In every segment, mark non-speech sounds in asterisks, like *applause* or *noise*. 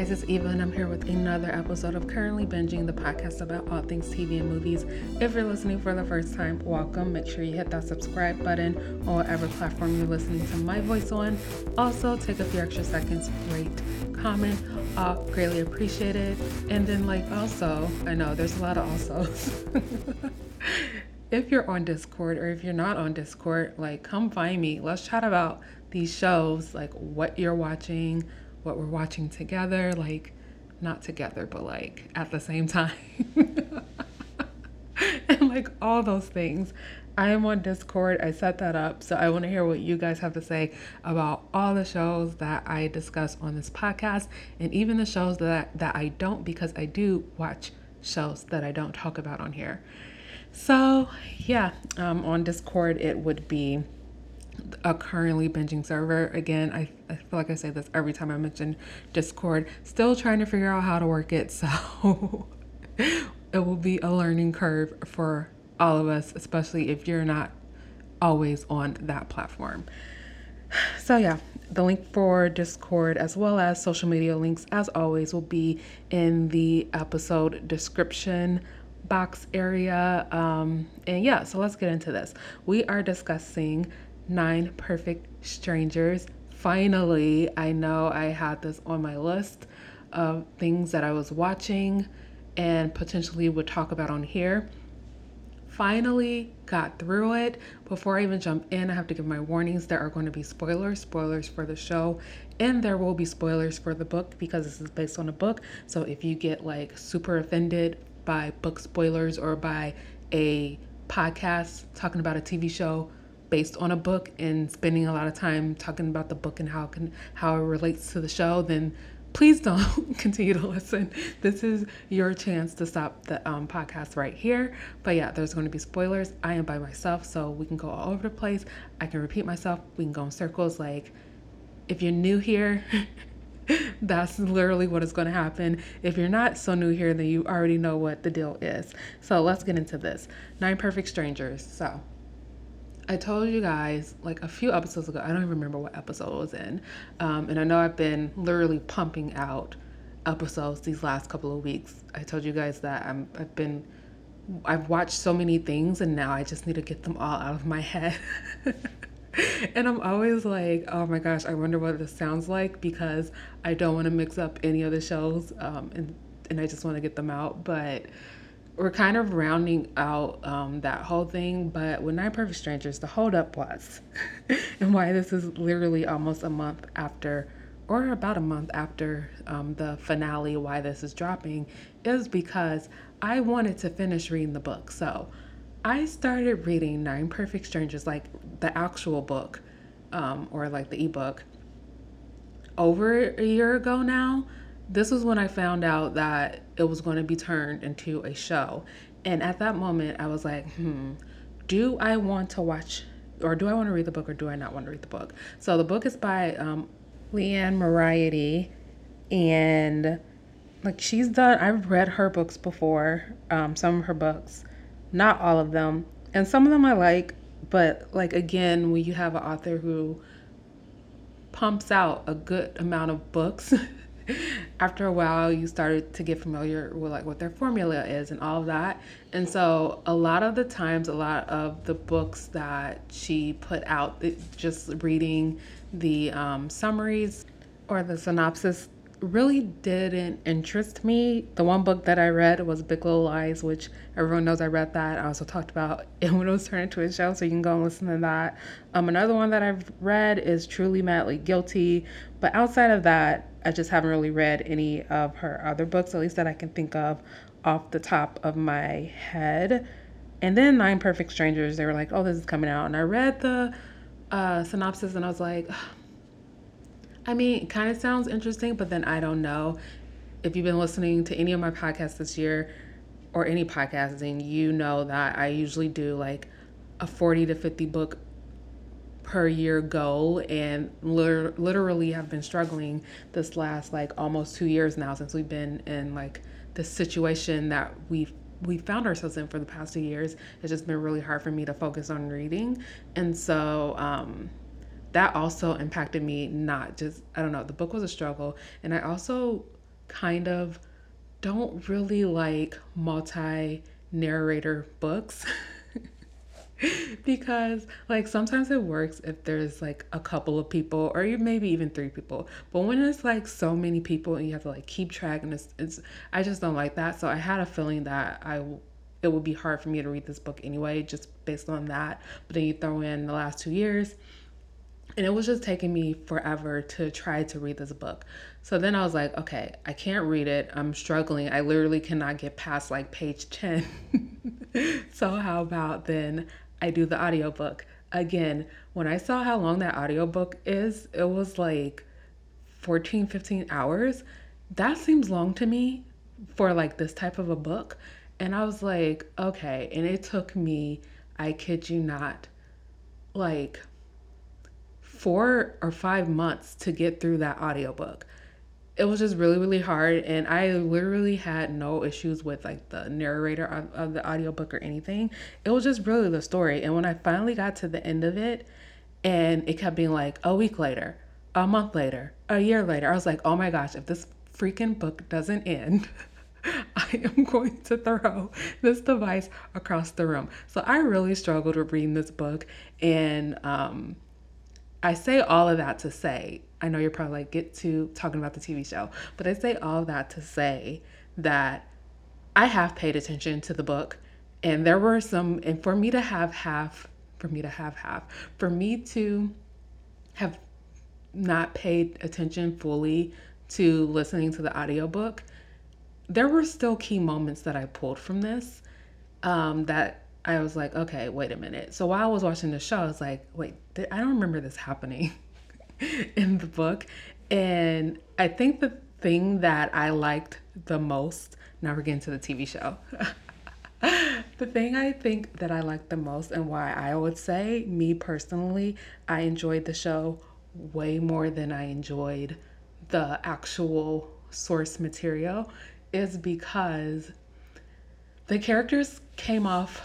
guys, it's Eva, and I'm here with another episode of Currently Binging, the podcast about all things TV and movies. If you're listening for the first time, welcome. Make sure you hit that subscribe button on whatever platform you're listening to my voice on. Also, take a few extra seconds, rate, comment, all greatly appreciated. And then, like, also, I know there's a lot of alsos. *laughs* if you're on Discord or if you're not on Discord, like, come find me. Let's chat about these shows, like what you're watching what we're watching together, like not together, but like at the same time. *laughs* and like all those things. I am on Discord. I set that up. So I want to hear what you guys have to say about all the shows that I discuss on this podcast and even the shows that that I don't because I do watch shows that I don't talk about on here. So, yeah, um, on Discord it would be a currently binging server. Again, I, I feel like I say this every time I mention Discord. Still trying to figure out how to work it. *laughs* So it will be a learning curve for all of us, especially if you're not always on that platform. So, yeah, the link for Discord as well as social media links, as always, will be in the episode description box area. Um, and yeah, so let's get into this. We are discussing Nine Perfect Strangers. Finally, I know I had this on my list of things that I was watching and potentially would talk about on here. Finally got through it. Before I even jump in, I have to give my warnings. There are going to be spoilers, spoilers for the show, and there will be spoilers for the book because this is based on a book. So if you get like super offended by book spoilers or by a podcast talking about a TV show, based on a book and spending a lot of time talking about the book and how can how it relates to the show, then please don't *laughs* continue to listen. This is your chance to stop the um, podcast right here. But yeah, there's going to be spoilers. I am by myself, so we can go all over the place. I can repeat myself. We can go in circles. Like, if you're new here, *laughs* that's literally what is going to happen. If you're not so new here, then you already know what the deal is. So let's get into this. Nine Perfect Strangers. So I told you guys like a few episodes ago, I don't even remember what episode it was in. Um, and I know I've been literally pumping out episodes these last couple of weeks. I told you guys that I'm, I've been, I've watched so many things and now I just need to get them all out of my *laughs* head. and I'm always like, oh my gosh, I wonder what this sounds like because I don't want to mix up any of the shows um, and, and I just want to get them out. But we're kind of rounding out um, that whole thing, but with Nine Perfect Strangers, the holdup was, *laughs* and why this is literally almost a month after, or about a month after um, the finale, why this is dropping, is because I wanted to finish reading the book. So I started reading Nine Perfect Strangers, like the actual book, um, or like the ebook, over a year ago now this was when I found out that it was going to be turned into a show. And at that moment, I was like, hmm, do I want to watch or do I want to read the book or do I not want to read the book? So the book is by um, Liane Moriarty. And like she's done, I've read her books before, um, some of her books, not all of them. And some of them I like, but like again, when you have an author who pumps out a good amount of books *laughs* after a while you started to get familiar with like what their formula is and all of that. And so a lot of the times a lot of the books that she put out just reading the um, summaries or the synopsis really didn't interest me. The one book that I read was Big Little Lies, which everyone knows I read that. I also talked about *laughs* it when it was turned into a show, so you can go and listen to that. Um, another one that I've read is Truly Madly Guilty, but outside of that, I just haven't really read any of her other books, at least that I can think of off the top of my head. And then Nine Perfect Strangers, they were like, oh, this is coming out. And I read the uh, synopsis and I was like, I mean, it kind of sounds interesting, but then I don't know. If you've been listening to any of my podcasts this year or any podcasting, you know that I usually do like a 40 to 50 book per year goal and literally have been struggling this last like almost 2 years now since we've been in like the situation that we've we found ourselves in for the past two years. It's just been really hard for me to focus on reading. And so um that also impacted me not just I don't know, the book was a struggle. And I also kind of don't really like multi narrator books. *laughs* because like sometimes it works if there's like a couple of people or maybe even three people. But when it's like so many people and you have to like keep track and it's, it's i just don't like that. So i had a feeling that i it would be hard for me to read this book anyway just based on that. But then you throw in the last two years and it was just taking me forever to try to read this book. So then I was like, okay, I can't read it. I'm struggling. I literally cannot get past like page 10. *laughs* so how about then I do the audiobook. Again, when I saw how long that audiobook is, it was like 14, 15 hours. That seems long to me for like this type of a book. And I was like, okay. And it took me, I kid you not, like four or five months to get through that audiobook it was just really really hard and i literally had no issues with like the narrator of, of the audiobook or anything it was just really the story and when i finally got to the end of it and it kept being like a week later a month later a year later i was like oh my gosh if this freaking book doesn't end *laughs* I am going to throw this device across the room. So I really struggled with reading this book. And um, I say all of that to say I know you're probably like, get to talking about the TV show, but I say all of that to say that I have paid attention to the book, and there were some, and for me to have half, for me to have half, for me to have not paid attention fully to listening to the audiobook, there were still key moments that I pulled from this um, that I was like, okay, wait a minute. So while I was watching the show, I was like, wait, I don't remember this happening. *laughs* in the book. And I think the thing that I liked the most, now we're getting to the TV show. *laughs* the thing I think that I liked the most and why I would say, me personally, I enjoyed the show way more than I enjoyed the actual source material is because the characters came off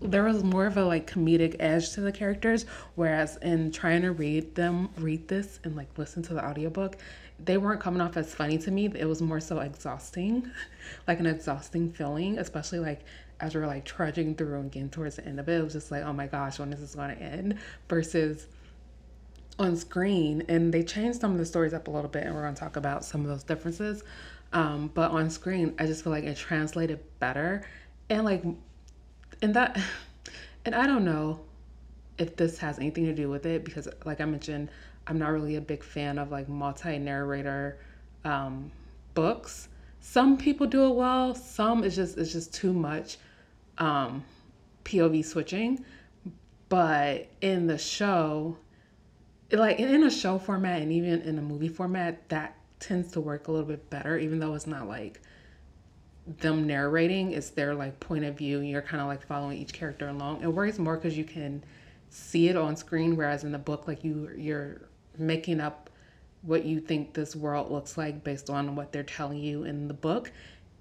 there was more of a like comedic edge to the characters whereas in trying to read them read this and like listen to the audiobook they weren't coming off as funny to me. It was more so exhausting *laughs* like an exhausting feeling especially like as we're like trudging through and getting towards the end of it it was just like oh my gosh when is this going to end? Versus on screen and they changed some of the stories up a little bit and we're going to talk about some of those differences. Um, but on screen i just feel like it translated better and like and that *sighs* and I don't know if this has anything to do with it because like I mentioned, I'm not really a big fan of like multi-narrator um, books. Some people do it well, some is just it's just too much um, POV switching. But in the show, like in a show format and even in a movie format, that tends to work a little bit better, even though it's not like them narrating it's their like point of view you're kind of like following each character along. It works more because you can see it on screen whereas in the book like you you're making up what you think this world looks like based on what they're telling you in the book.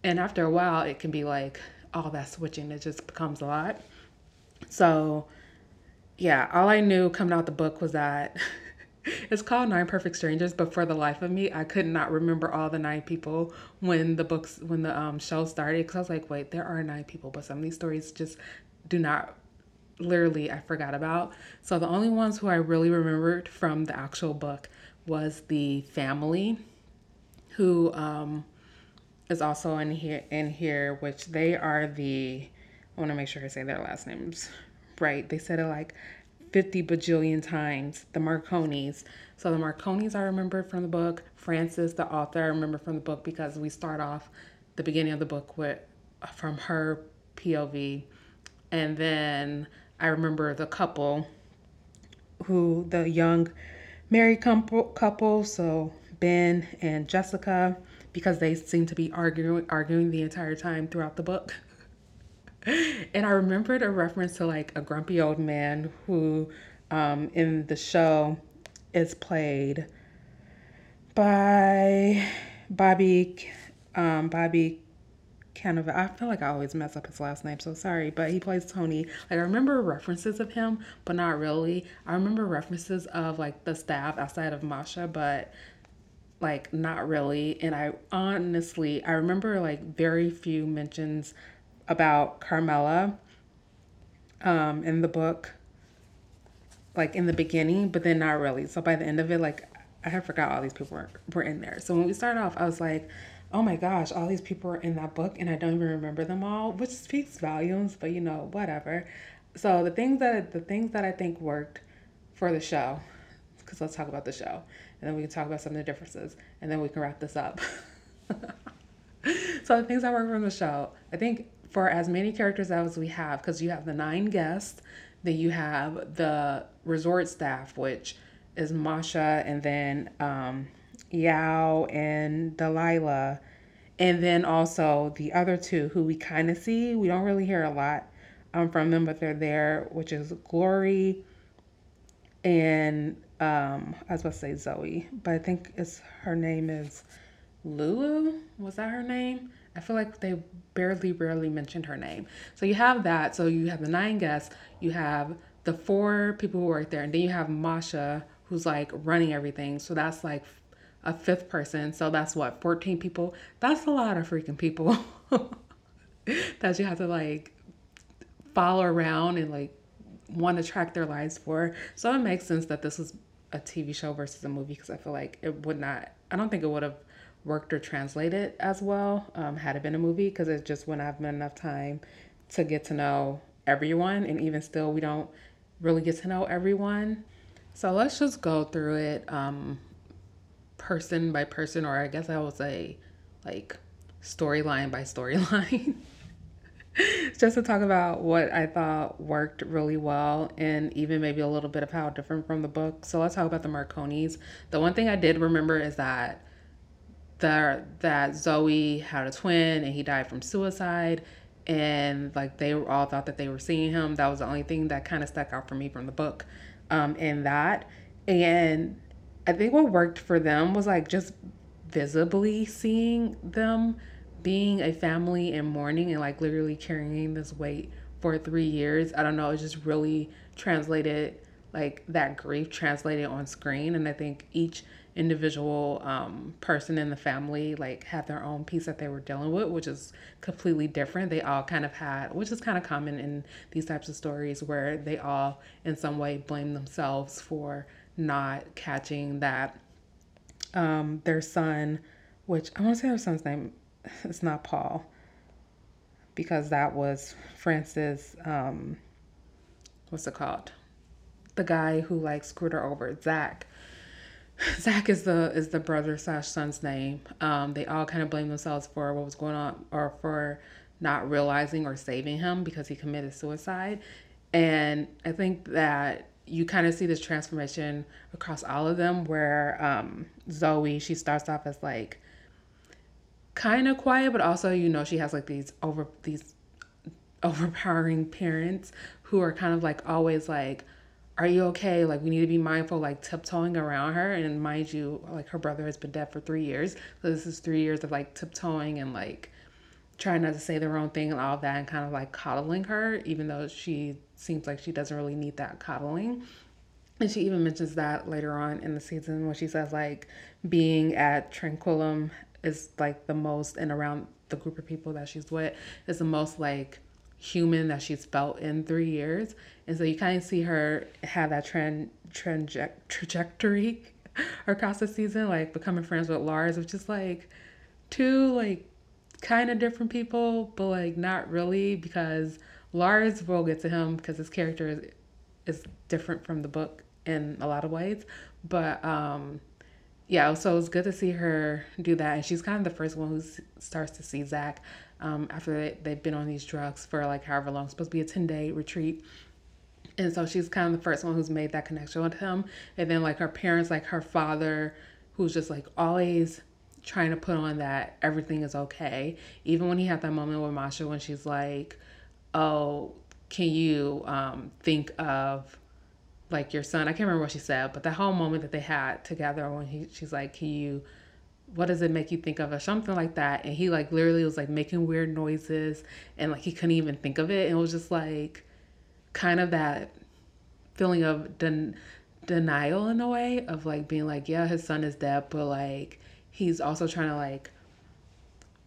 And after a while it can be like all that switching it just becomes a lot. So yeah all i knew coming out the book was that *laughs* it's called Nine Perfect Strangers, but for the life of me, I could not remember all the nine people when the books when the um show started because I was like, wait, there are nine people, but some of these stories just do not literally I forgot about. So the only ones who I really remembered from the actual book was the family who um is also in here in here, which they are the I want to make sure I say their last names right. They said it like 50 bajillion times. The Marconis. So the Marconis I remember from the book. Frances, the author, I remember from the book because we start off the beginning of the book with from her POV. And then I remember the couple who the young married couple, couple so Ben and Jessica because they seem to be arguing arguing the entire time throughout the book. *laughs* *laughs* and I remembered a reference to like a grumpy old man who um, in the show is played by Bobby um, Bobby Cannavale. I feel like I always mess up his last name, so sorry. But he plays Tony. Like I remember references of him, but not really. I remember references of like the staff outside of Masha, but like not really. And I honestly, I remember like very few mentions about Carmela um, in the book, like in the beginning, but then not really. So by the end of it, like I had forgot all these people were, were in there. So when we started off, I was like, oh my gosh, all these people are in that book and I don't even remember them all, which speaks volumes, but you know, whatever. So the things that the things that I think worked for the show, because let's talk about the show, and then we can talk about some of the differences, and then we can wrap this up. *laughs* so the things that work from the show, I think for as many characters as we have, because you have the nine guests, then you have the resort staff, which is Masha and then um, Yao and Delilah. And then also the other two who we kind of see. We don't really hear a lot um, from them, but they're there, which is Glory and um, I was about to say Zoe, but I think it's her name is Lulu. Was that her name? I feel like they barely, barely mentioned her name. So you have that. So you have the nine guests. You have the four people who work there, and then you have Masha, who's like running everything. So that's like a fifth person. So that's what, 14 people? That's a lot of freaking people *laughs* that you have to like follow around and like want to track their lives for. So it makes sense that this was a TV show versus a movie because I feel like it would not, I don't think it would have worked or translated as well um, had it been a movie because it just wouldn't have been enough time to get to know everyone. And even still, we don't really get to know everyone. So let's just go through it um, person by person, or I guess I would say like storyline by *laughs* storyline. just to talk about what I thought worked really well and even maybe a little bit of how different from the book. So let's talk about the Marconis. The one thing I did remember is that the that Zoe had a twin and he died from suicide and like they were all thought that they were seeing him. That was the only thing that kind of stuck out for me from the book. Um in that. And I think what worked for them was like just visibly seeing them being a family in mourning and like literally carrying this weight for three years, I don't know, it just really translated like that grief translated on screen. And I think each individual um, person in the family like had their own piece that they were dealing with, which is completely different. They all kind of had, which is kind of common in these types of stories where they all in some way blame themselves for not catching that um, their son, which I want to say their son's name *laughs* it's not Paul because that was Frances um what's it called? The guy who like screwed her over, Zach. Zach is the is the brother slash son's name. Um, they all kind of blame themselves for what was going on or for not realizing or saving him because he committed suicide. And I think that you kind of see this transformation across all of them where um, Zoe, she starts off as like kind of quiet, but also you know she has like these over these overpowering parents who are kind of like always like are you okay? Like we need to be mindful like tiptoeing around her. And mind you like her brother has been dead for three years. So this is three years of like tiptoeing and like trying not to say the wrong thing and all that and kind of like coddling her even though she seems like she doesn't really need that coddling. And she even mentions that later on in the season when she says like being at tranquillum is like the most and around the group of people that she's with is the most like human that she's felt in three years and so you kind of see her have that trend trend trajectory *laughs* across the season like becoming friends with lars which is like two like kind of different people but like not really because lars will get to him because his character is is different from the book in a lot of ways but um yeah, so it was good to see her do that. And she's kind of the first one who starts to see Zach um, after they, they've been on these drugs for like however long. Supposed to be a 10 day retreat. And so she's kind of the first one who's made that connection with him. And then like her parents, like her father, who's just like always trying to put on that everything is okay. Even when he had that moment with Masha when she's like, oh, can you um, think of like your son. I can't remember what she said, but the whole moment that they had together when he she's like, Can you what does it make you think of or something like that? And he like literally was like making weird noises and like he couldn't even think of it. And it was just like kind of that feeling of den- denial in a way of like being like, yeah, his son is dead, but like he's also trying to like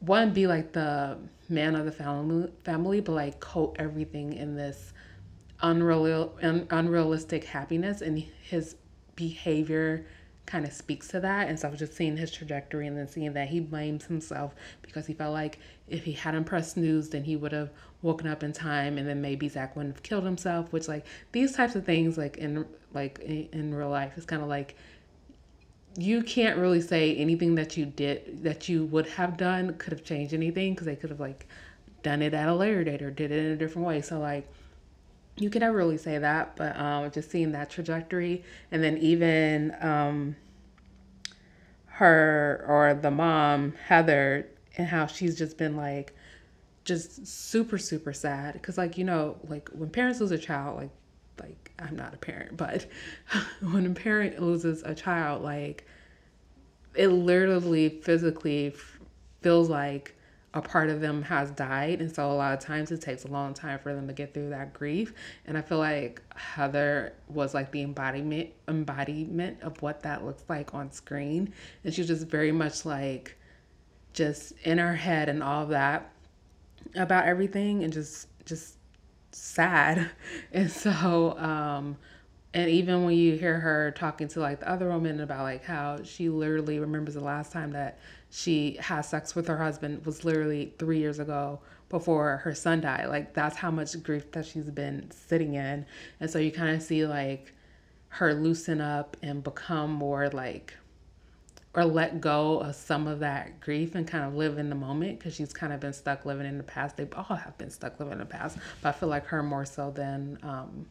one be like the man of the family family, but like coat everything in this unreal un, unrealistic happiness and his behavior kind of speaks to that. And so I was just seeing his trajectory and then seeing that he blames himself because he felt like if he hadn't pressed snooze, then he would have woken up in time and then maybe Zach wouldn't have killed himself, which like these types of things like in like in, in real life is kind of like you can't really say anything that you did that you would have done could have changed anything because they could have like done it at a later date or did it in a different way. So like you could never really say that, but um, just seeing that trajectory, and then even um, her or the mom Heather, and how she's just been like, just super super sad. Because like you know like when parents lose a child like like I'm not a parent, *laughs* but *laughs* when a parent loses a child, like it literally physically feels like a part of them has died. And so a lot of times it takes a long time for them to get through that grief. And i feel like heather was like the embodiment embodiment of what that looks like on screen. And she was just very much like just in her head and all that about everything and just just sad. *laughs* And so um and even when you hear her talking to like the other woman about like how she literally remembers the last time that she has sex with her husband was literally three years ago before her son died. Like that's how much grief that she's been sitting in. And so you kind of see like her loosen up and become more like or let go of some of that grief and kind of live in the moment because she's kind of been stuck living in the past. They all have been stuck living in the past, but I feel like her more so than um,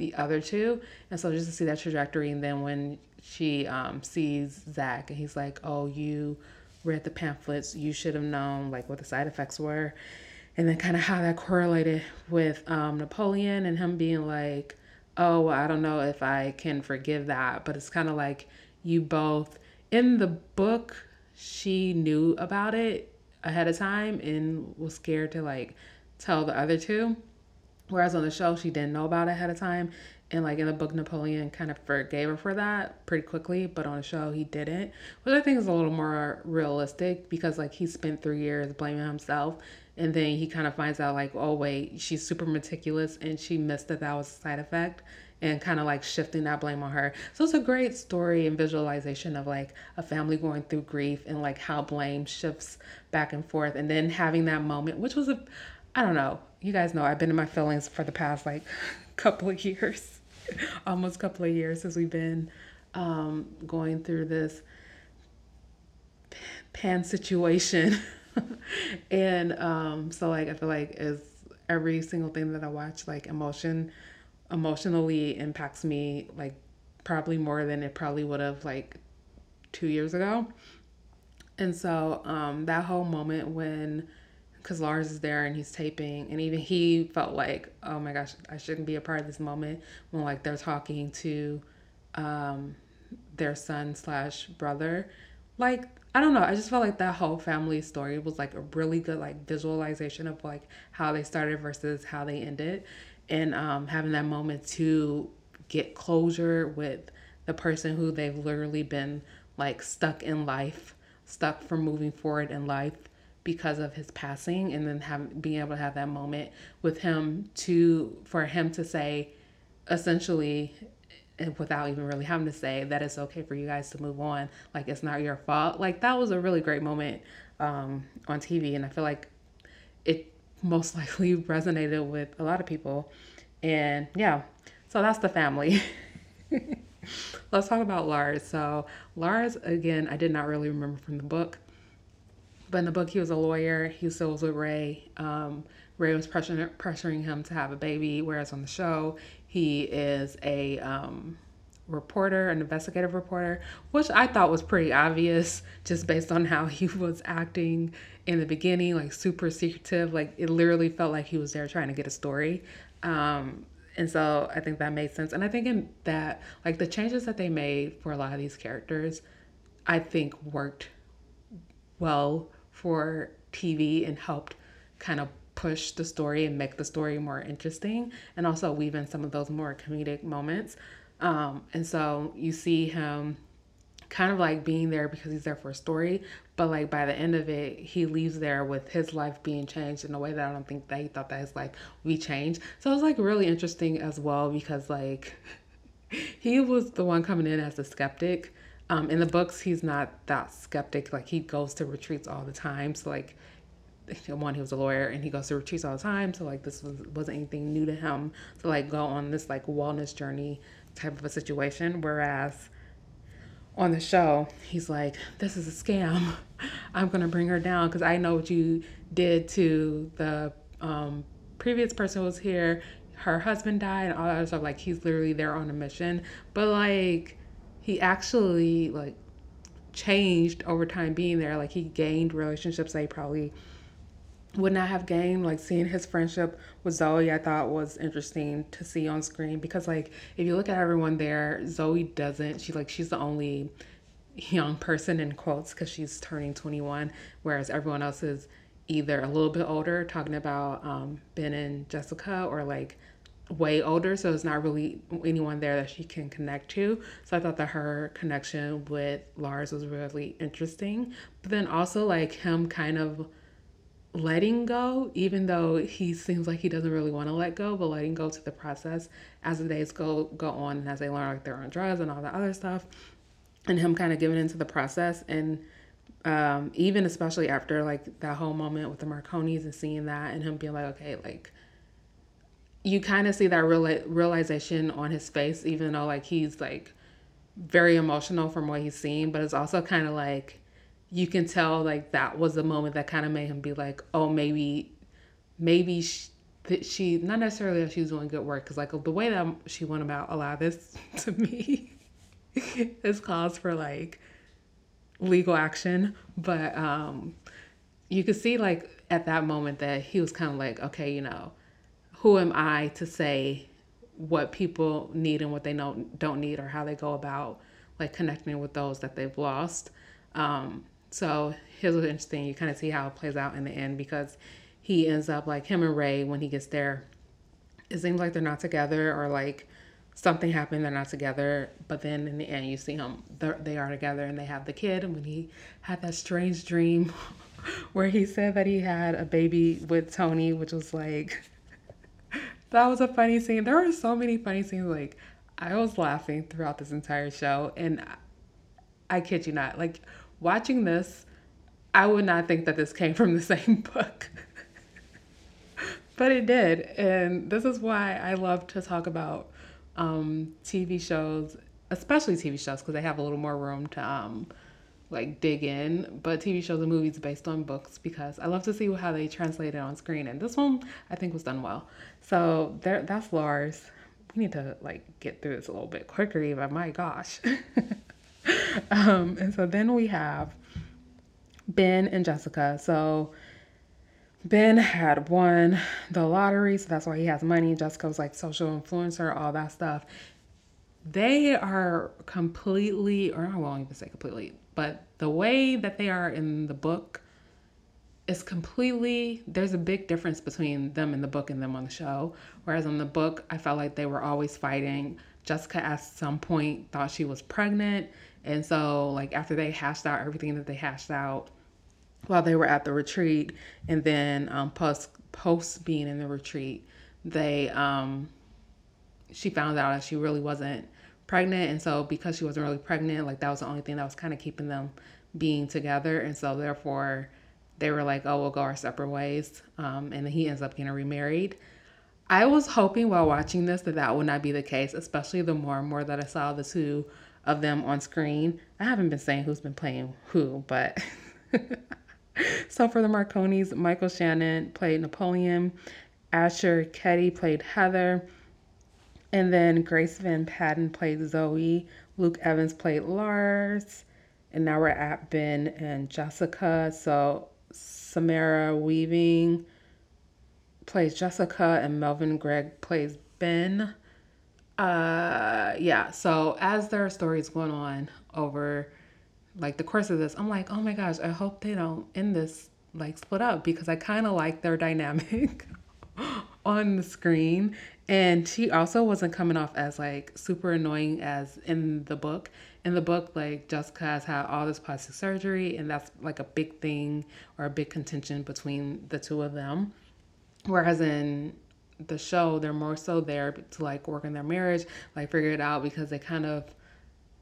the other two. And so just to see that trajectory, and then when she um, sees Zach and he's like, "Oh, you read the pamphlets, you should have known like what the side effects were. And then kind of how that correlated with um, Napoleon and him being like, oh, well, I don't know if I can forgive that. But it's kind of like you both, in the book, she knew about it ahead of time and was scared to like tell the other two. Whereas on the show, she didn't know about it ahead of time. And like in the book napoleon kind of forgave her for that pretty quickly. But on the show he didn't which i think is a little more realistic because like he spent three years blaming himself. And then he kind of finds out like oh wait she's super meticulous and she missed that that was a side effect and kind of like shifting that blame on her. So it's a great story and visualization of like a family going through grief and like how blame shifts back and forth. And then having that moment which was a i don't know you guys know i've been in my feelings for the past like *laughs* couple of years *laughs* almost couple of years since we've been um, going through this pan situation. *laughs* and um, so like I feel like is every single thing that I watch like emotion emotionally impacts me like probably more than it probably would have like two years ago. And so um, that whole moment when because Lars is there and he's taping, and even he felt like, oh my gosh, I shouldn't be a part of this moment when like they're talking to um, their son slash brother. Like I don't know, I just felt like that whole family story was like a really good like visualization of like how they started versus how they ended, and um, having that moment to get closure with the person who they've literally been like stuck in life, stuck from moving forward in life because of his passing and then have being able to have that moment with him to for him to say essentially without even really having to say that it's okay for you guys to move on. Like it's not your fault. Like that was a really great moment um, on tv and i feel like it most *laughs* likely resonated with a lot of people. And yeah. So that's the family. *laughs* Let's talk about lars. So lars again i did not really remember from the book but in the book, he was a lawyer. He still was with Ray. Um, Ray was pressuring, pressuring him to have a baby, whereas on the show, he is a um, reporter, an investigative reporter, which I thought was pretty obvious just based on how he *laughs* was acting in the beginning, like super secretive. Like it literally felt like he was there trying to get a story. Um, and so I think that made sense. And I think in that, like the changes that they made for a lot of these characters, I think worked well for TV and helped kind of push the story and make the story more interesting and also weave in some of those more comedic moments. Um, and so you see him kind of like being there because he's there for a story, but like by the end of it, he leaves there with his life being changed in a way that I don't think that he thought that his life would be changed. So it was like really interesting as well because like *laughs* he was the one coming in as a skeptic. Um, in the books, he's not that skeptic. Like he goes to retreats all the time. So like one he was a lawyer and he goes to retreats all the time so like this was wasn't anything new to him to like go on this like wellness journey type of a situation whereas on the show, he's like, This is a scam. *laughs* I'm to bring her down because I know what you did to the um, previous person who was here. Her husband died and all that stuff. Like, he's literally there on a mission. But, like, he actually, like, changed over time being there. Like, he gained relationships that he probably would not have gained like seeing his friendship with Zoe I thought was interesting to see on screen because like if you look at everyone there Zoe doesn't she like she's the only young person in quotes because she's turning 21 whereas everyone else is either a little bit older talking about um, Ben and Jessica or like way older so it's not really anyone there that she can connect to. So I thought that her connection with Lars was really interesting. But then also like him kind of letting go, even though he seems like he doesn't really want to let go, but letting go to the process as the days go go on and as they learn like they're on drugs and all that other stuff, and him kind of giving into the process. And um, even especially after like that whole moment with the Marconis and seeing that and him being like, okay, like you kind of see that real- realization on his face, even though like he's like very emotional from what he's seen, but it's also kind of like you can tell like that was the moment that kind of made him be like, oh, maybe, maybe she, she not necessarily that she was doing good work because like the way that she went about a lot of this *laughs* to me *laughs* is cause for like legal action, but um, you could see like at that moment that he was kind of like, okay, you know, who am I to say what people need and what they don't don't need or how they go about like connecting with those that they've lost. Um, so here's what's interesting. You kind of see how it plays out in the end because he ends up like him and Ray when he gets there. It seems like they're not together or like something happened. They're not together. But then in the end, you see him. They are together and they have the kid. And when he had that strange dream *laughs* where he said that he had a baby with Tony, which was like that was a funny scene. There were so many funny scenes. Like I was laughing throughout this entire show, and I, I kid you not, like watching this, I would not think that this came from the *laughs* same book. but it did. And this is why I love to talk about um, TV shows, especially TV shows, because they have a little more room to um, like dig in. But TV shows and movies based on books because I love to see how they translate it on screen. And this one I think was done well. So there, that's Lars. We need to like get through this a little bit quicker, Eva. My gosh. *laughs* um, and so then we have Ben and Jessica. So Ben had won the lottery, so that's why he has money. Jessica was like social influencer, all that stuff. They are completely, or I won't even say completely, but the way that they are in the book is completely, there's a big difference between them in the book and them on the show. Whereas on the book, I felt like they were always fighting. Jessica at some point thought she was pregnant and so, like, after they hashed out everything that they hashed out while they were at the retreat, and then um, post post being in the retreat, they um, she found out that she really wasn't pregnant, and so because she wasn't really pregnant, like that was the only thing that was kind of keeping them being together, and so therefore they were like, oh, we'll go our separate ways, um, and then he ends up getting remarried. I was hoping while watching this that that would not be the case, especially the more and more that I saw the two of them on screen. I haven't been saying who's been playing who, but *laughs* so for the Marconis, Michael Shannon played Napoleon, Asher Keddie played Heather, and then Grace Van Patten played Zoe, Luke Evans played Lars, and now we're at Ben and Jessica. So Samara Weaving plays Jessica, and Melvin Gregg plays Ben. Uh yeah so as there are stories going on over like the course of this i'm like oh my gosh i hope they don't end this like split up because i kind of like their *laughs* dynamic on the screen And she also wasn't coming off as like super annoying as in the book. In the book, like Jessica has had all this plastic surgery, and that's like a big thing or a big contention between the two of them. Whereas in the show, they're more so there to like work on their marriage, like figure it out because they kind of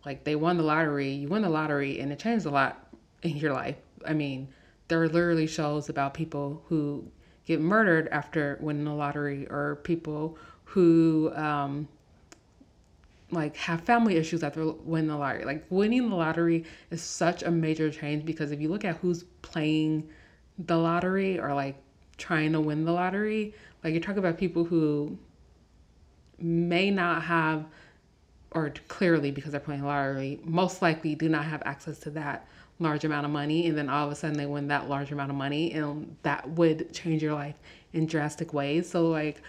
like they won the lottery. You win the lottery, and it changed a lot in your life. I mean, there are literally shows about people who get murdered after winning the lottery or people who um, like have family issues after winning the lottery. Like winning the lottery is such a major change because if you look at who's playing the lottery or like trying to win the lottery, like you're talking about people who may not have or clearly because they're playing lottery, most likely do not have access to that large amount of money and then all of a sudden they win that large amount of money and that would change your life in drastic ways. So like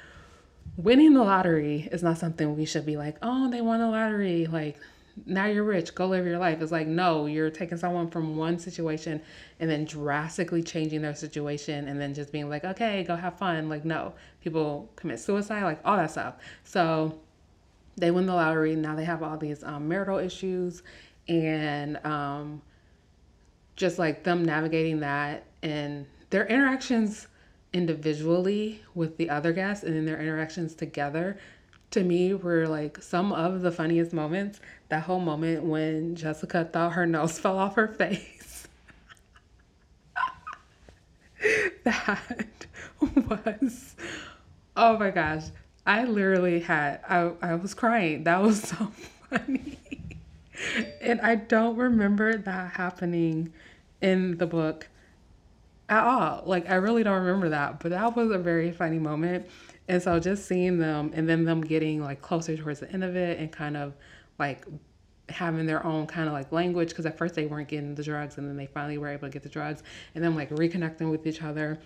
winning the lottery is not something we should be like, "Oh, they won the lottery." Like now you're rich, go live your life. It's like, no, you're taking someone from one situation and then drastically changing their situation and then just being like, okay, go have fun. Like, no, people commit suicide, like all that stuff. So they win the lottery. Now they have all these um, marital issues and um, just like them navigating that and their interactions individually with the other guests and then their interactions together to me were like some of the funniest moments. That whole moment when Jessica thought her nose *laughs* fell off her face. *laughs* that was oh my gosh. I literally had I, I was crying. That was *laughs* so funny. and I don't remember that happening in the book at all. Like I really don't remember that, but that was a very funny moment. And so just seeing them and then them getting like closer towards the end of it and kind of like having their own kind of like language because at first they weren't getting the drugs and then they finally were able to get the drugs and then like reconnecting with each other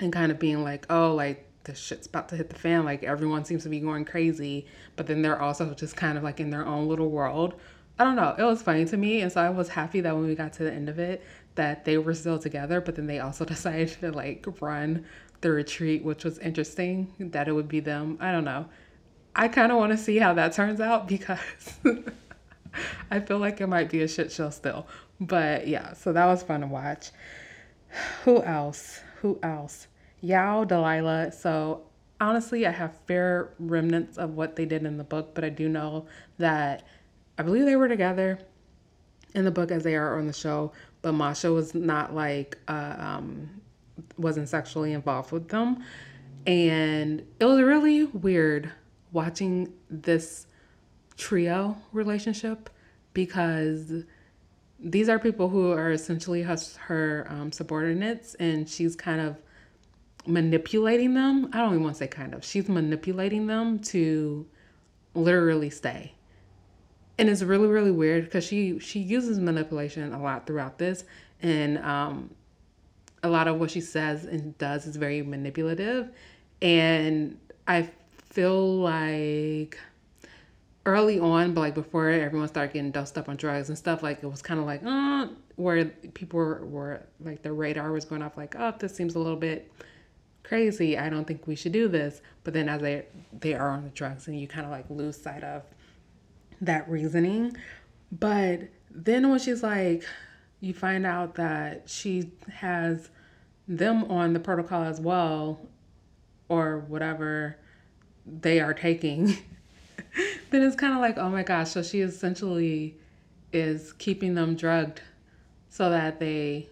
and kind of being like, oh, like this shit's about to hit the fan. Like everyone seems to be going crazy, but then they're also just kind of like in their own little world. I don't know. It was funny to me. And so I was happy that when we got to the end of it, that they were still together, but then they also *laughs* decided to like run the retreat, which was interesting that it would be them. I don't know. I kind of want to see how that turns out *laughs* because I feel like it might be a shit show still. But yeah, so that was fun to watch. *sighs* Who else? Who else? Yao, Delilah. So honestly, I have fair remnants of what they did in the book, but I do know that I believe they were together in the book as they are on the show, but Masha was not like uh, um, wasn't sexually involved with them, and it was really weird watching this trio relationship because these are people who are essentially her, her um, subordinates, and she's kind of manipulating them. I don't even want to say kind of. She's manipulating them to literally stay and it's really really weird because she she uses manipulation a lot throughout this. And um a lot of what she says and does is very manipulative. And i feel like early on but like before everyone started getting dosed up on drugs and stuff like it was kind of like uh where people were, were like their radar was going off like oh this seems a little bit crazy. I don't think we should do this. But then as they they are on the drugs and you kind of like lose sight of that reasoning. But then when she's like, you find out that she has them on the protocol as well, or whatever they are taking, *laughs* then it's kind of like, oh my gosh, so she essentially is keeping them drugged so that they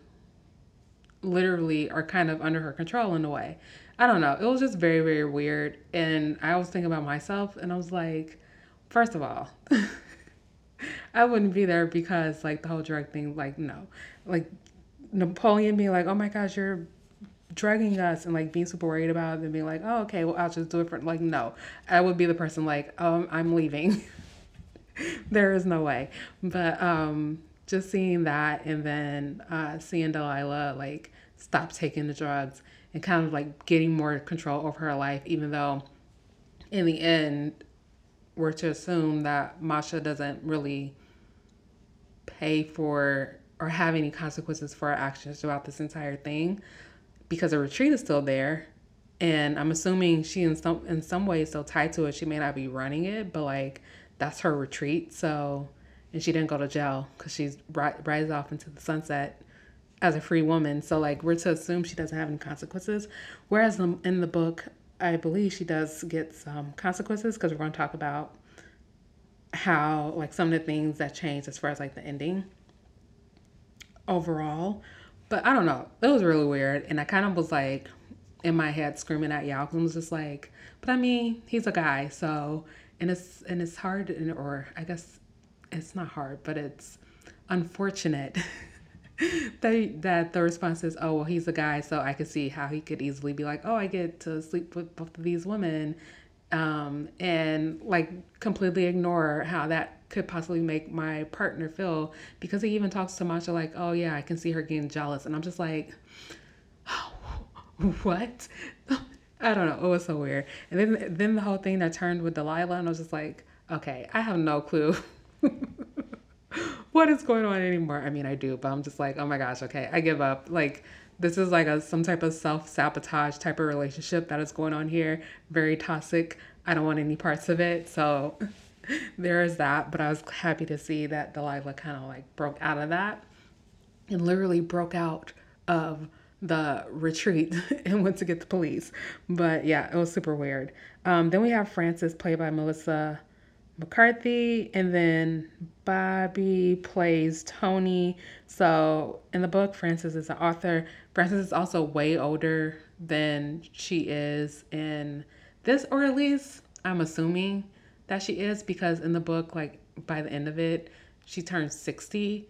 literally are kind of under her control in a way. I don't know. It was just very, very weird. And I was thinking about myself and I was like, First of all, *laughs* I wouldn't be there because like the whole drug thing, like no, like Napoleon being like, oh my gosh, you're drugging us and like being super worried about it and being like, oh okay, well I'll just do it for like no, I would be the person like, um, I'm leaving. *laughs* there is no way. But um, just seeing that and then uh, seeing Delilah like stop taking the drugs and kind of like getting more control over her life, even though in the end were to assume that Masha doesn't really pay for or have any consequences for her actions throughout this entire thing because the retreat is still there and I'm assuming she in some in some ways so tied to it she may not be running it, but like that's her retreat. So and she didn't go to jail because she's ri- rises off into the sunset as a free woman. So like we're to assume she doesn't have any consequences. Whereas in the book, I believe she does get some consequences because we're going to talk about how like some of the things that changed as far as like the ending overall. But I don't know. It was really weird, and I kind of was like in my head screaming at y'all. because I was just like, but I mean, he's a guy, so and it's and it's hard, and or I guess it's not hard, but it's unfortunate *laughs* *laughs* that that the response is, oh well, he's a guy, so I could see how he could easily be like, oh, I get to sleep with both of these women, um, and like completely ignore how that could possibly make my partner feel because he even talks to Masha like, oh yeah, I can see her getting jealous, and I'm just like, *laughs* what? *laughs* I don't know. It was so weird. And then then the whole thing that turned with Delilah, and I was just like, okay, I have no clue what is going on anymore. I mean, I do, but I'm just like, oh my gosh, okay, I give up. Like this is like a some type of self sabotage type of relationship that is going on here. Very toxic. I don't want any parts of it. So *laughs* there is that. But I was happy to see that Delilah kind of like broke out of that and literally broke out of the retreat *laughs* and went to get the police. But yeah, it was super weird. Um, then we have Frances, played by Melissa McCarthy, and then Bobby plays Tony. So in the book, Frances is the author. Frances is also way older than she is in this, or at least I'm assuming that she is because in the book, like by the end of it, she turns 60.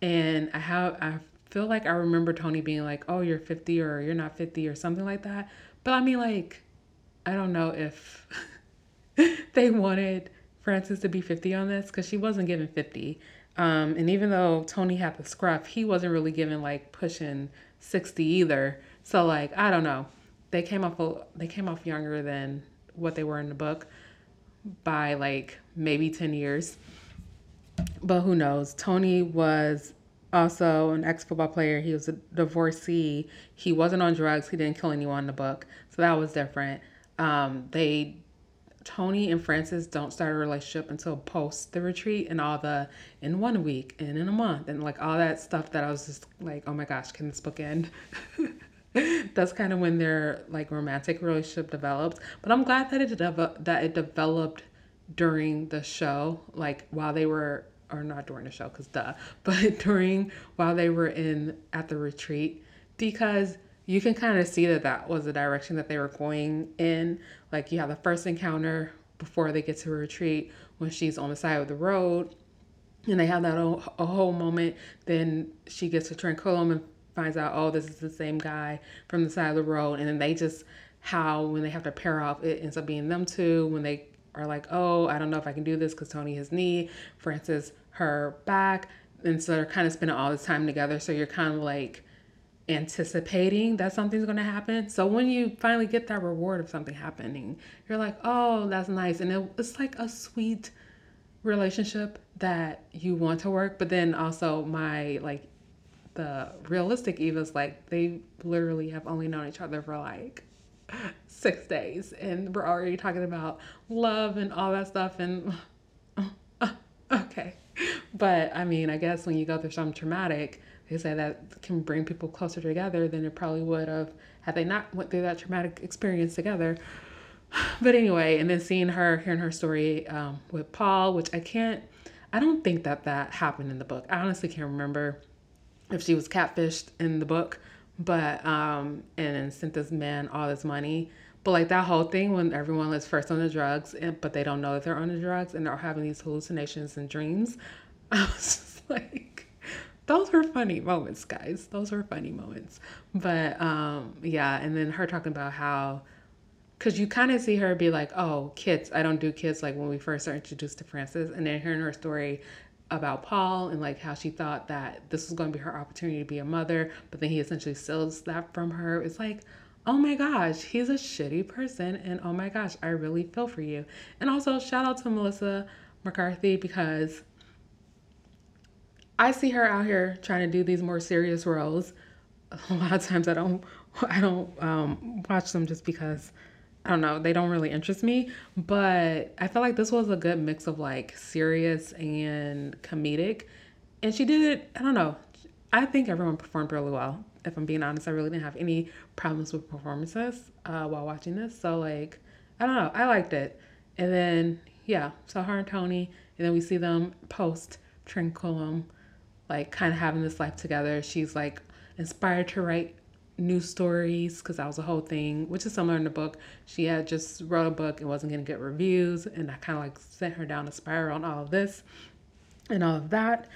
And I have I feel like I remember Tony being like, "Oh, you're 50 or you're not 50 or something like that." But I mean like I don't know if *laughs* they wanted Frances to be 50 on this because she wasn't given 50. Um, and even though Tony had the scruff, he wasn't really given like pushing 60 either. So like I don't know, they came off they came off younger than what they were in the book by like maybe 10 years. But who knows? Tony was also an ex football player. He was a divorcee. He wasn't on drugs. He didn't kill anyone in the book. So that was different. Um, they Tony and Frances don't start a relationship until post the retreat and all the in one week and in a month and like all that stuff that I was just like, oh my gosh, can this book end? *laughs* That's kind of when their like romantic relationship develops. But I'm glad that it de- that it developed during the show, like while they were or not during the show, cause duh, *laughs* but during while they were in at the retreat because you can kind of see that that was the direction that they were going in. Like you have the first encounter before they get to retreat when she's on the side of the road and they have that a whole moment. Then she gets to Tranquillum and finds out, oh, this is the same guy from the side of the road. And then they just, how when they have to pair off, it ends up being them two. When they are like, oh, I don't know if I can do this because Tony his knee, Frances her back. And so they're kind of spending all this time together. So you're kind of like, anticipating that something's going to happen. So when you finally get that reward of something happening, you're like, oh, that's nice. And it, it's like a sweet relationship that you want to work. But then also, my like, the realistic Eva's like, they literally have only known each other for like six days. And we're already talking about love and all that stuff. And *laughs* okay. But I mean, I guess when you go through something traumatic, they say that can bring people closer together than it probably would have had they not went through that traumatic experience together. *sighs* But anyway, and then seeing her, hearing her story um, with Paul, which I can't, I don't think that that happened in the book. I honestly can't remember if she was catfished in the book, but um, and sent this man all this money. But like that whole thing when everyone was first on the drugs, and, but they don't know that they're on the drugs and they're having these hallucinations and dreams. *laughs* I was just like, those were funny moments, guys. Those were funny moments. But um, yeah, and then her talking about how, because you kind of see her be like, oh, kids, I don't do kids like when we first are introduced to Frances. And then hearing her story about Paul and like how she thought that this was going to be her opportunity to be a mother, but then he essentially steals that from her. It's like, oh my gosh, he's a shitty person. And oh my gosh, I really feel for you. And also, shout out to Melissa McCarthy because I see her out here trying to do these more serious roles *laughs* a lot of times I don't I don't um, watch them just because I don't know they don't really interest me. But I felt like this was a good mix of like serious and comedic, and she did it. I don't know. I think everyone performed really well. If I'm being honest, I really didn't have any problems with performances uh, while watching this. So like I don't know, I liked it. And then yeah, so her and Tony, and then we see them post Tranquillum, like kind of having this life together. She's like inspired to write new stories because that was a whole thing, which is similar in the book. She had just wrote a book and wasn't going to get reviews, and I kind of like sent her down a spiral on all of this and all of that.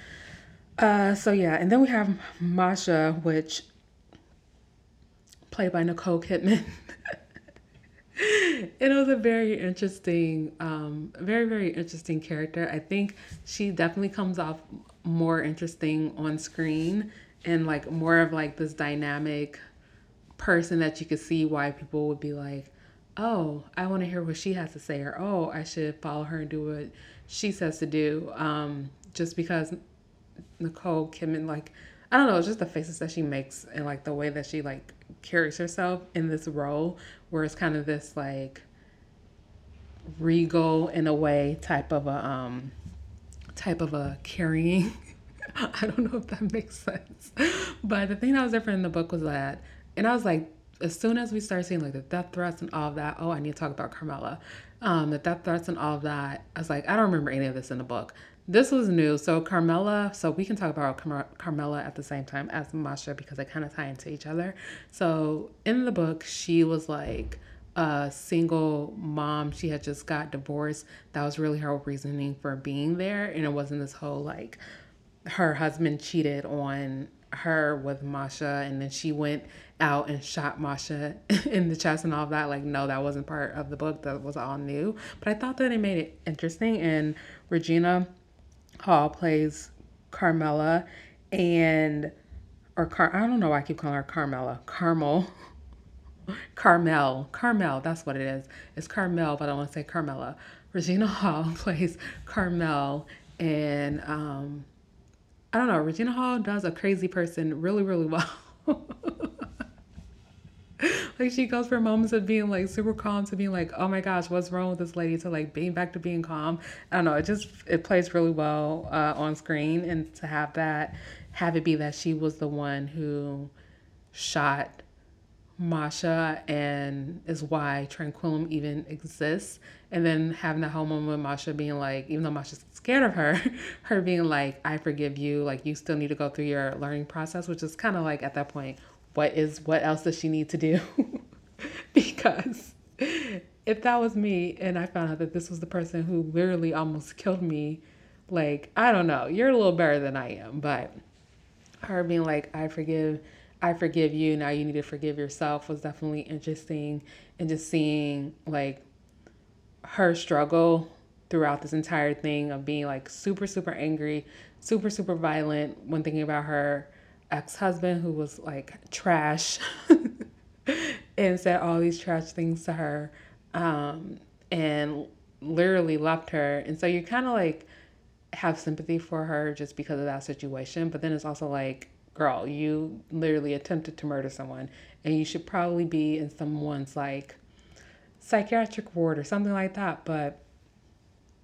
Uh, so yeah, and then we have Masha, which played by Nicole Kidman. *laughs* it was a very interesting, um, very very interesting character. I think she definitely comes off more interesting on screen and like more of like this dynamic person that you could see why people would be like, oh, I want to hear what she has to say, or oh, I should follow her and do what she says to do. Um, just because Nicole Kidman, like, I don't know, it's just the faces that she makes and like the way that she like carries herself in this role, where it's kind of this like regal in a way type of a um type of a carrying. *laughs* I don't know if that makes sense. But the thing that was different in the book was that and I was like, as soon as we start seeing like the death threats and all of that, oh, I need to talk about Carmela. Um, the death threats and all of that. I was like, I don't remember any of this in the book. This was new. So Carmela, so we can talk about Car- Carmela at the same time as Masha because they kind of tie into each other. So in the book, she was like a single mom. She had just got divorced. That was really her reasoning for being there. And it wasn't this whole like her husband cheated on her with Masha and then she went out and shot Masha *laughs* in the chest and all that. Like, no, that wasn't part of the book. That was all new. But I thought that it made it interesting. And Regina Hall plays Carmela and or Car I don't know why I keep calling her Carmela. Carmel. *laughs* Carmel. Carmel, that's what it is. It's Carmel, but I want to say Carmela. Regina Hall *laughs* plays Carmel and um I don't know, Regina Hall does a crazy person really, really *laughs* well. like she goes from moments of being like super calm to being like, oh my gosh, what's wrong with this lady? To like being back to being calm. I don't know. It just it plays really well uh, on screen, and to have that, have it be that she was the one who shot Masha and is why Tranquillum even exists. And then having that whole moment with Masha being like, even though Masha's scared of her, *laughs* her being like, I forgive you, like you still need to go through your learning process, which is kind of like at that point, what is what else does she need to do? *laughs* because if that was me and I found out that this was the person who literally almost killed me, like, I don't know, you're a little better than I am, but her being like, I forgive I forgive you, now you need to forgive yourself was definitely interesting. And just seeing like her struggle throughout this entire thing of being like super super angry, super super violent when thinking about her ex-husband who was like trash *laughs* and said all these trash things to her um, and literally left her. And so you kind of like have sympathy for her just because of that situation but then it's also like girl you literally attempted to murder someone and you should probably be in someone's like psychiatric ward or something like that but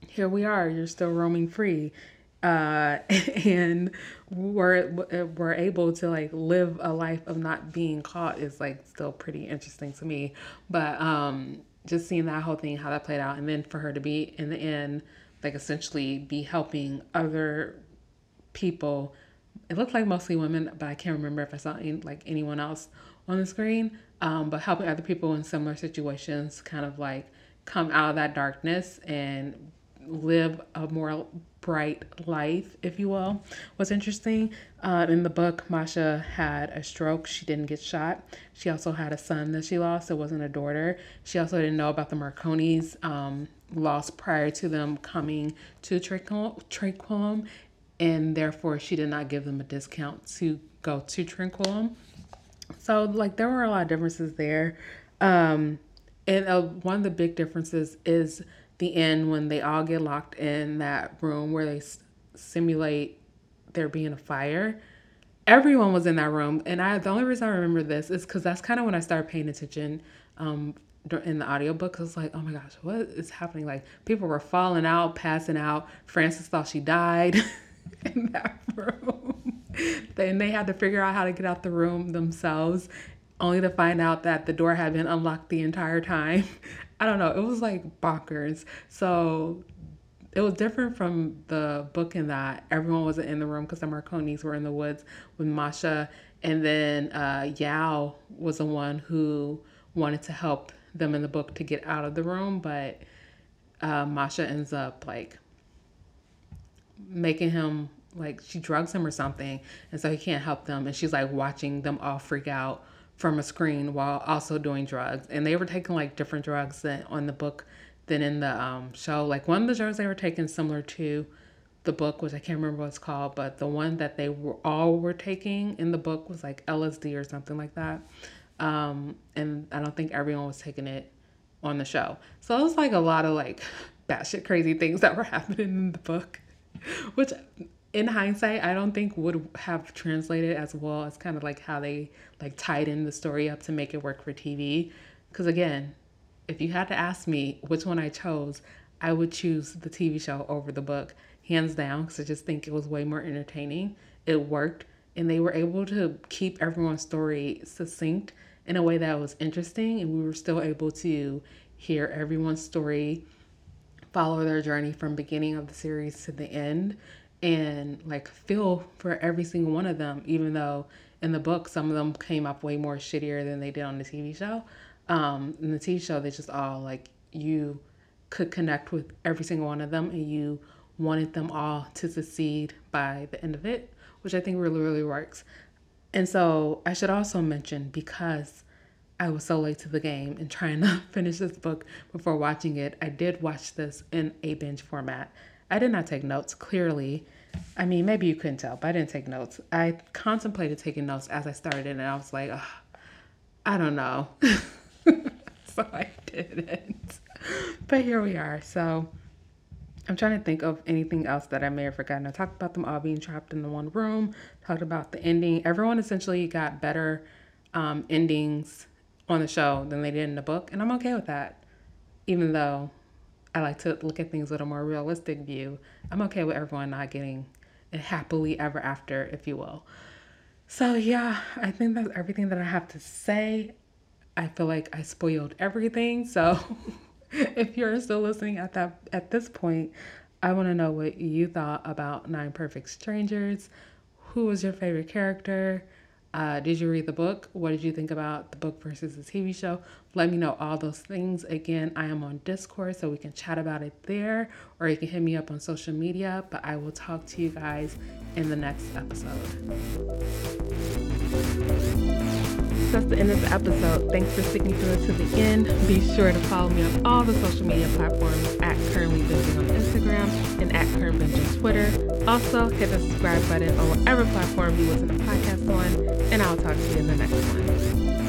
here we are you're still roaming free uh, *laughs* and we're we're able to like live a life of not being caught is like still pretty interesting to me. But um, just seeing that whole thing, how that played out, and then for her to be in the end, like essentially be helping other people. It looked like mostly women, but I can't remember if I saw any, like anyone else on the screen. Um, but helping other people in similar situations, kind of like come out of that darkness and live a more bright life, if you will. What's interesting uh, in the book, Masha had a stroke. She didn't get shot. She also had a son that she lost. It wasn't a daughter. She also didn't know about the Marconi's um, prior to them coming to Tranquillum, and therefore she did not give them a discount to go to Tranquillum. So, like, there were a lot of differences there. Um, and uh, one of the big differences is the end when they all get locked in that room where they s- simulate there being a fire. everyone was in that room. And I, the only reason I remember this is because that's kind of when I started paying attention um, in the audiobook. Was like, oh my gosh, what is happening? Like people were falling out, passing out. Frances thought she died *laughs* *laughs* in that room. then they had to figure out how to get out the room themselves, only to find out that the door had been unlocked the entire time. *laughs* I don't know. It was like bonkers. So it was different from the book in that everyone wasn't in the room because the Marconis were in the woods with Masha, and then uh, Yao was the one who wanted to help them in the book to get out of the room, but uh, Masha ends up like making him like she drugs him or something, and so he can't help them, and she's like watching them all freak out from a screen while also doing drugs, and they were taking like different drugs than on the book than in the um, show. Like one of the drugs they were taking similar to the book, which I can't remember what it's called, but the one that they were all were taking in the book was like LSD or something like that. Um, and I don't think everyone was taking it on the show. So it was like a lot of like *laughs* batshit crazy things that were *laughs* happening in the book, *laughs* which in hindsight I don't think would have translated as well as kind of like how they like tied in the story up to make it work for TV. Because again, if you had to ask me which one I chose, I would choose the TV show over the book, hands down, because I just think it was way more entertaining. It worked, and they were able to keep everyone's story succinct in a way that was interesting, and we were still able to hear everyone's story, follow their journey from beginning of the series to the end, and like feel for every single one of them, even though in the book some of them came up way more shittier than they did on the TV show um, in the TV show, they just all like you could connect with every single one of them and you wanted them all to succeed by the end of it, which I think really, really works. And so I should also mention because I was so late to the game and trying to *laughs* finish this book before watching it, I did watch this in a binge format. I did not take notes, clearly. I mean, maybe you couldn't tell, but I didn't take notes. I contemplated taking notes as I started, it and I was like, I don't know. *laughs* so I didn't. But here we are. So I'm trying to think of anything else that I may have forgotten. I talked about them all being trapped in the one room, talked about the ending. Everyone essentially got better um, endings on the show than they did in the book, and I'm okay with that. Even though I like to look at things with a more realistic view, I'm okay with everyone not getting happily ever after, if you will. So, yeah, I think that's everything that I have to say. I feel like I spoiled everything. *laughs* So if you're still listening at that at this point, I want to know what you thought about Nine Perfect Strangers. Who was your favorite character? Uh, did you read the book? What did you think about the book versus the TV show? Let me know all those things. Again, I am on Discord, so we can chat about it there, or you can hit me up on social media. But I will talk to you guys in the next episode. That's the end of the episode. Thanks for sticking through it to the end. Be sure to follow me on all the social media platforms at Currently Binging on Instagram and at Current on Twitter. Also, hit the subscribe button on whatever platform you listen to podcasts on, and I'll talk to you in the next one.